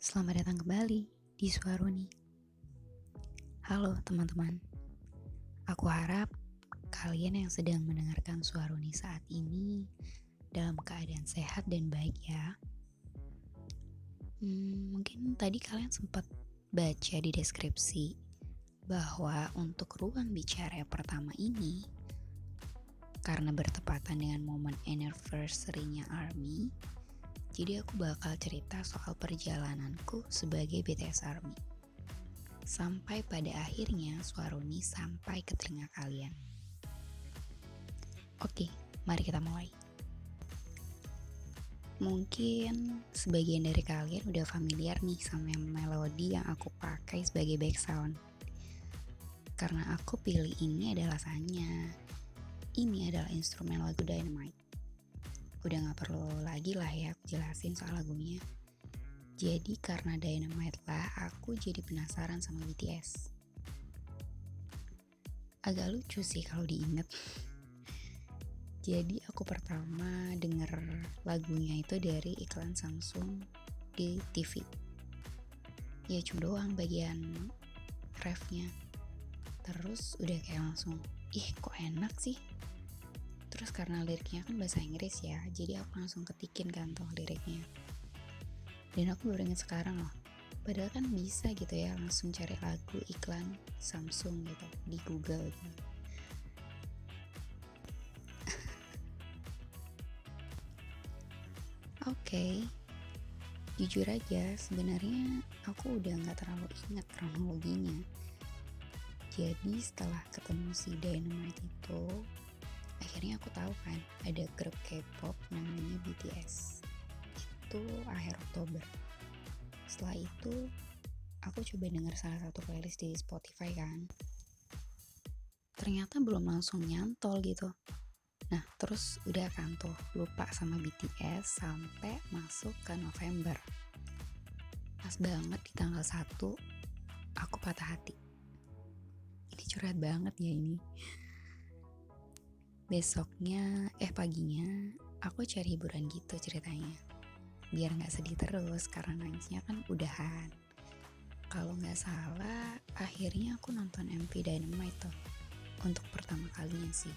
Selamat datang kembali di Suaroni. Halo teman-teman. Aku harap kalian yang sedang mendengarkan Suaroni saat ini dalam keadaan sehat dan baik ya. Hmm, mungkin tadi kalian sempat baca di deskripsi bahwa untuk ruang bicara yang pertama ini karena bertepatan dengan momen anniversary-nya ARMY, jadi aku bakal cerita soal perjalananku sebagai BTS ARMY. Sampai pada akhirnya Suaroni sampai ke telinga kalian. Oke, mari kita mulai. Mungkin sebagian dari kalian udah familiar nih sama melodi yang aku pakai sebagai background. Karena aku pilih ini adalah alasannya. Ini adalah instrumen lagu Dynamite. Udah gak perlu lagi lah ya aku jelasin soal lagunya. Jadi karena Dynamite lah aku jadi penasaran sama BTS. Agak lucu sih kalau diinget. Jadi aku pertama denger lagunya itu dari iklan Samsung di TV. Ya cuma doang bagian refnya. Terus udah kayak langsung, ih kok enak sih. Terus karena liriknya kan bahasa Inggris ya, jadi aku langsung ketikin kan tuh liriknya. Dan aku baru inget sekarang loh, padahal kan bisa gitu ya langsung cari lagu iklan Samsung gitu di Google gitu Oke, okay. jujur aja sebenarnya aku udah nggak terlalu ingat kronologinya. Jadi setelah ketemu si Dynamite itu, akhirnya aku tahu kan ada grup K-pop namanya BTS. Itu akhir Oktober. Setelah itu, aku coba denger salah satu playlist di Spotify kan. Ternyata belum langsung nyantol gitu Nah, terus udah kan tuh lupa sama BTS sampai masuk ke November. Pas banget di tanggal 1 aku patah hati. Ini curhat banget ya ini. Besoknya, eh paginya, aku cari hiburan gitu ceritanya. Biar gak sedih terus karena nangisnya kan udahan. Kalau nggak salah, akhirnya aku nonton MV Dynamite tuh. Untuk pertama kalinya sih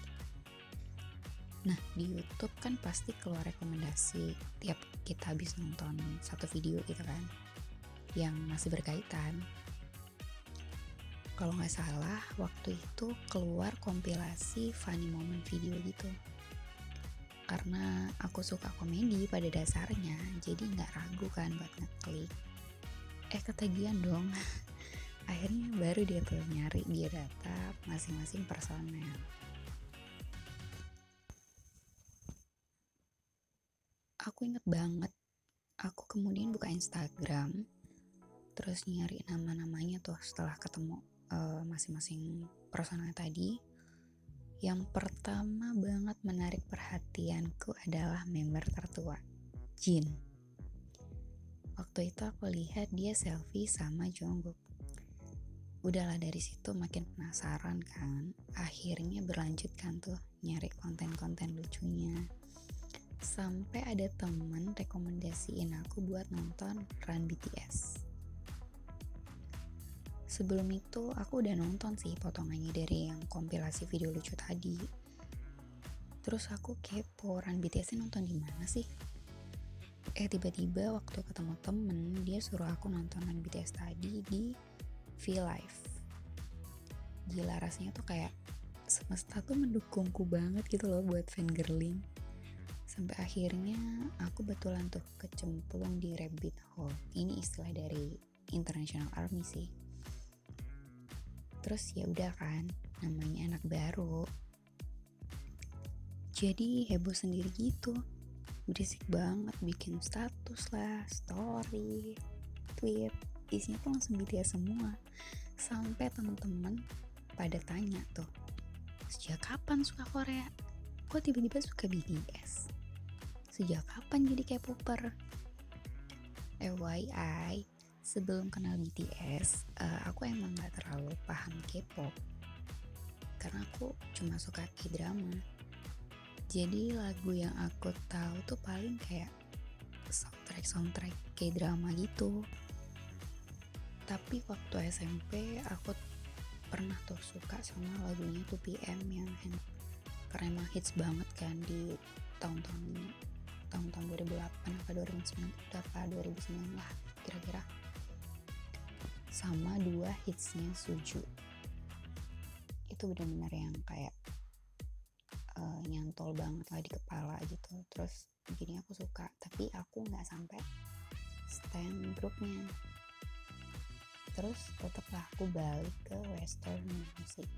Nah, di YouTube kan pasti keluar rekomendasi tiap kita habis nonton satu video gitu kan, yang masih berkaitan. Kalau nggak salah, waktu itu keluar kompilasi funny moment video gitu. Karena aku suka komedi pada dasarnya, jadi nggak ragu kan buat ngeklik. Eh ketagihan dong. Akhirnya baru dia tuh nyari di data masing-masing personel aku inget banget aku kemudian buka Instagram terus nyari nama-namanya tuh setelah ketemu uh, masing-masing personal tadi. Yang pertama banget menarik perhatianku adalah member tertua Jin. Waktu itu aku lihat dia selfie sama Jungkook. Udahlah dari situ makin penasaran kan. Akhirnya berlanjut kan tuh nyari konten-konten lucunya. Sampai ada temen rekomendasiin aku buat nonton Run BTS. Sebelum itu aku udah nonton sih potongannya dari yang kompilasi video lucu tadi. Terus aku kepo Run BTS nonton di mana sih? Eh tiba-tiba waktu ketemu temen dia suruh aku nonton Run BTS tadi di V Live. Gila rasanya tuh kayak semesta tuh mendukungku banget gitu loh buat fangirling sampai akhirnya aku betulan tuh kecemplung di rabbit hole ini istilah dari International Army sih terus ya udah kan namanya anak baru. Jadi heboh sendiri gitu. Berisik banget bikin status lah story tweet. Isinya tuh langsung BTS semua. Sampai temen-temen pada tanya tuh sejak kapan suka Korea? Kok tiba-tiba suka BTS Sejak kapan jadi K-popper? FYI, sebelum kenal BTS, uh, eh, aku emang gak terlalu paham K-pop. Karena aku cuma suka K-drama. Jadi lagu yang aku tahu tuh paling kayak soundtrack-soundtrack K-drama gitu. tapi waktu SMP aku pernah tuh suka sama lagunya tuh PM yang karena emang hits banget kan di tahun-tahun tahun-tahun 2008 apa 2009 apa 2009 lah kira-kira sama dua hitsnya Suju. Itu benar-benar yang kayak uh, nyantol banget lah di kepala gitu. Terus jadi aku suka. Tapi aku nggak sampai stand grupnya. Terus tetaplah aku balik ke western music.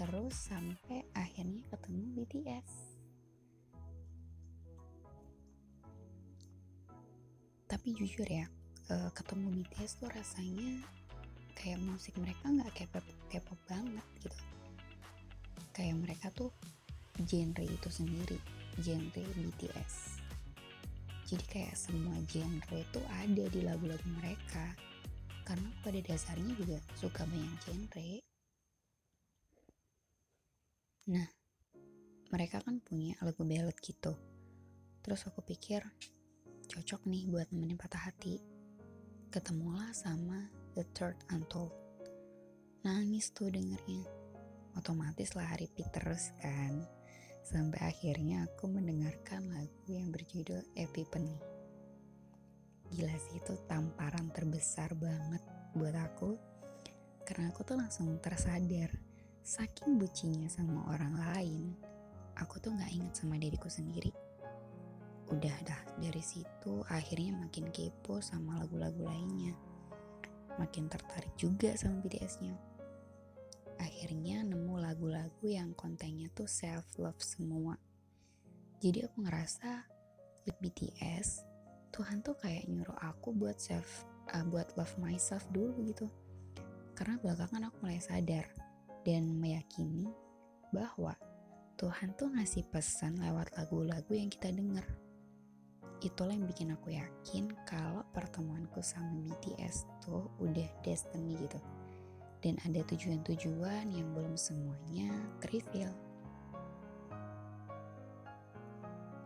Terus sampai akhirnya ketemu BTS tapi jujur ya eh, ketemu BTS tuh rasanya kayak musik mereka nggak K-pop K-pop banget gitu kayak mereka tuh genre itu sendiri genre BTS jadi kayak semua genre itu ada di lagu-lagu mereka karena pada dasarnya juga suka banyak genre. Nah, mereka kan punya lagu ballad gitu. Terus aku pikir cocok nih buat nemenin patah hati. Ketemulah sama The Third Untold. Nangis tuh dengernya. Otomatis lah repeat terus kan. Sampai akhirnya aku mendengarkan lagu yang berjudul Epiphany gila sih itu tamparan terbesar banget buat aku karena aku tuh langsung tersadar saking bucinya sama orang lain aku tuh nggak inget sama diriku sendiri udah dah dari situ akhirnya makin kepo sama lagu-lagu lainnya. Makin tertarik juga sama BTS-nya akhirnya nemu lagu-lagu yang kontennya tuh self love semua. Jadi aku ngerasa with BTS Tuhan tuh kayak nyuruh aku buat self uh, buat love myself dulu gitu. Karena belakangan aku mulai sadar dan meyakini bahwa Tuhan tuh ngasih pesan lewat lagu-lagu yang kita dengar itulah yang bikin aku yakin kalau pertemuanku sama BTS tuh udah destiny gitu dan ada tujuan-tujuan yang belum semuanya terreveal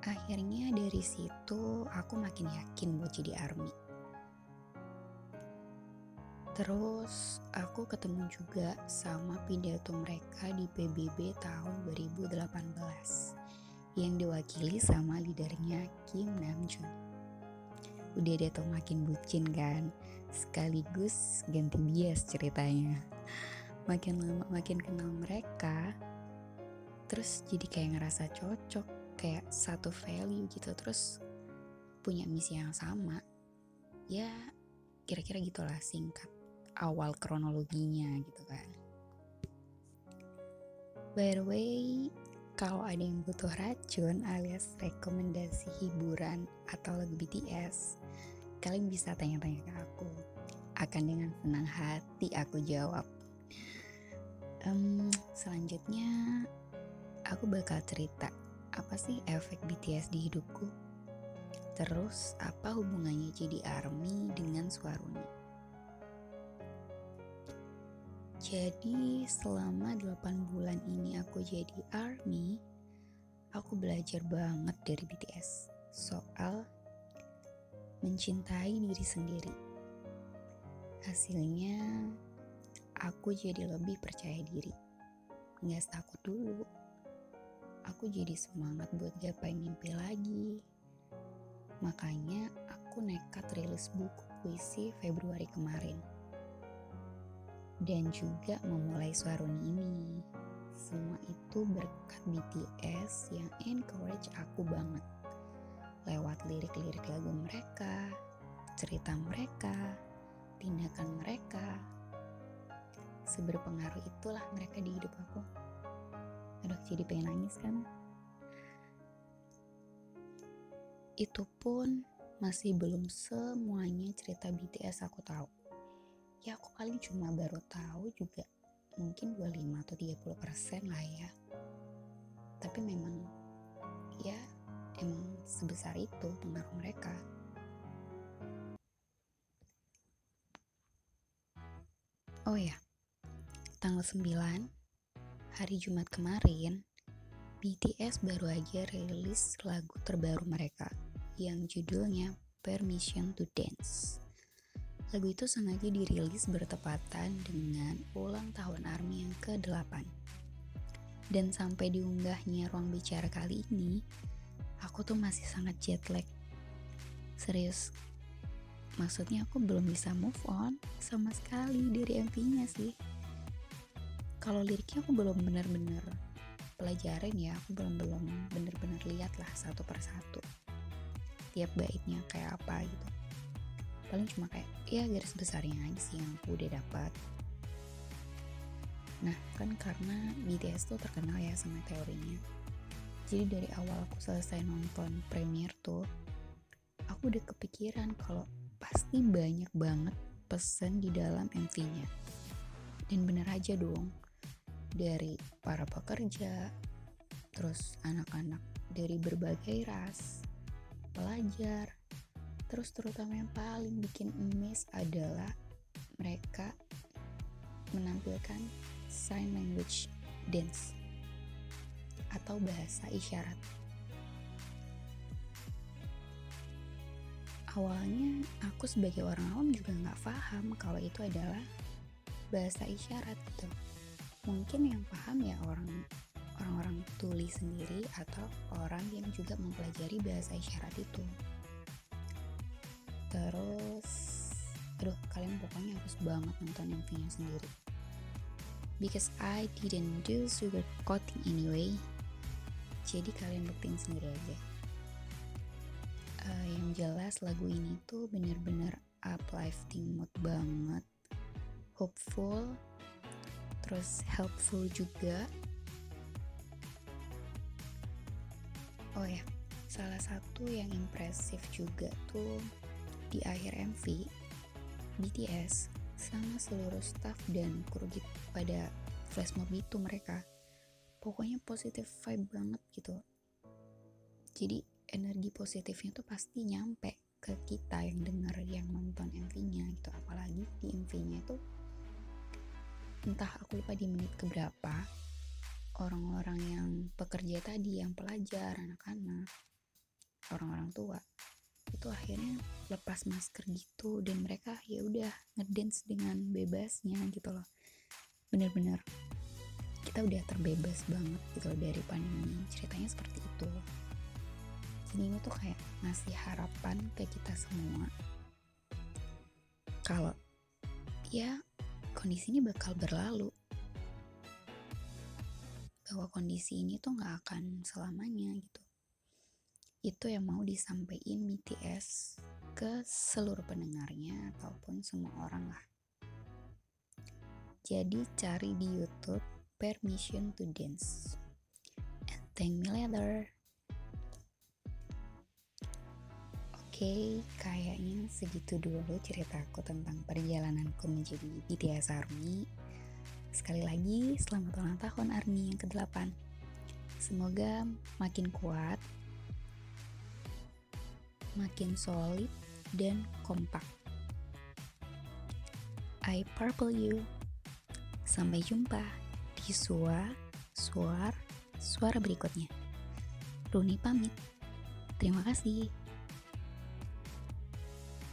akhirnya dari situ aku makin yakin buat jadi army Terus aku ketemu juga sama pidato mereka di PBB tahun 2018 yang diwakili sama leadernya. Udah deh tuh makin bucin kan, sekaligus ganti bias ceritanya. Makin lama makin kenal mereka, terus jadi kayak ngerasa cocok kayak satu value gitu terus punya misi yang sama. Ya kira-kira gitulah singkat awal kronologinya gitu kan. By the way kalau ada yang butuh racun alias rekomendasi hiburan atau lagu BTS kalian bisa tanya-tanya ke aku akan dengan senang hati aku jawab um, selanjutnya aku bakal cerita apa sih efek BTS di hidupku? Terus apa hubungannya jadi ARMY dengan Suaruni? Jadi selama 8 bulan ini aku jadi ARMY, aku belajar banget dari BTS soal mencintai diri sendiri. Hasilnya aku jadi lebih percaya diri. Nggak takut dulu aku jadi semangat buat gapai mimpi lagi. Makanya aku nekat rilis buku puisi Februari kemarin. Dan juga memulai Suaruni ini. Semua itu berkat BTS yang encourage aku banget. Lewat lirik-lirik lagu mereka, cerita mereka, tindakan mereka. Seberpengaruh itulah mereka di hidup aku. Aduh jadi pengen nangis kan? Itu pun masih belum semuanya cerita BTS aku tahu. Ya aku paling cuma baru tahu juga mungkin 25 atau 30 persen lah ya. Tapi memang emang sebesar itu pengaruh mereka oh ya tanggal 9 hari Jumat kemarin, BTS baru aja rilis lagu terbaru mereka yang judulnya Permission to Dance. Lagu itu sengaja dirilis bertepatan dengan ulang tahun ARMY yang ke-8. Dan sampai diunggahnya ruang bicara kali ini, aku tuh masih sangat jet lag. Serius, maksudnya aku belum bisa move on sama sekali dari MV-nya sih. Kalau liriknya aku belum bener-bener pelajarin ya, aku belum belum bener-bener lihat lah satu persatu. Tiap baitnya kayak apa gitu. Paling cuma kayak ya garis besarnya aja sih yang aku udah dapat nah kan karena BTS tuh terkenal ya sama teorinya jadi dari awal aku selesai nonton premiere tuh aku udah kepikiran kalau pasti banyak banget pesan di dalam MV-nya dan bener aja dong dari para pekerja terus anak-anak dari berbagai ras pelajar Terus terutama yang paling bikin emes adalah mereka menampilkan sign language dance atau bahasa isyarat. Awalnya aku sebagai orang awam juga nggak paham kalau itu adalah bahasa isyarat gitu. Mungkin yang paham ya orang orang-orang tuli sendiri atau orang yang juga mempelajari bahasa isyarat itu terus aduh kalian pokoknya harus banget nonton punya sendiri because I didn't do sugar coating anyway jadi kalian buktiin sendiri aja. Uh, yang jelas lagu ini tuh bener-bener uplifting mood banget. Hopeful terus helpful juga. Oh ya salah satu yang impresif juga tuh di akhir MV, BTS sama seluruh staff dan kru pada flash mob itu mereka pokoknya positif vibe banget gitu. Jadi energi positifnya tuh pasti nyampe ke kita yang denger yang nonton MV-nya gitu. Apalagi di MV-nya itu entah aku lupa di menit keberapa orang-orang yang pekerja tadi yang pelajar anak-anak orang-orang tua itu akhirnya lepas masker gitu. Dan mereka ya udah ngedance dengan bebasnya gitu loh. Bener-bener kita udah terbebas banget gitu dari pandemi. Ceritanya seperti itu. Jadi ini tuh kayak ngasih harapan ke kita semua. Kalau ya kondisi ini bakal berlalu. Bahwa kondisi ini tuh nggak akan selamanya gitu. Itu yang mau disampaikan BTS ke seluruh pendengarnya ataupun semua orang lah. Jadi cari di YouTube Permission to Dance. And thank me later. Oke, okay, kayaknya segitu dulu ceritaku tentang perjalananku menjadi BTS ARMY. Sekali lagi, selamat ulang tahun ARMY yang ke-8. Semoga makin kuat makin solid dan kompak. I purple you. Sampai jumpa di suara suar suara berikutnya. Runi pamit. Terima kasih.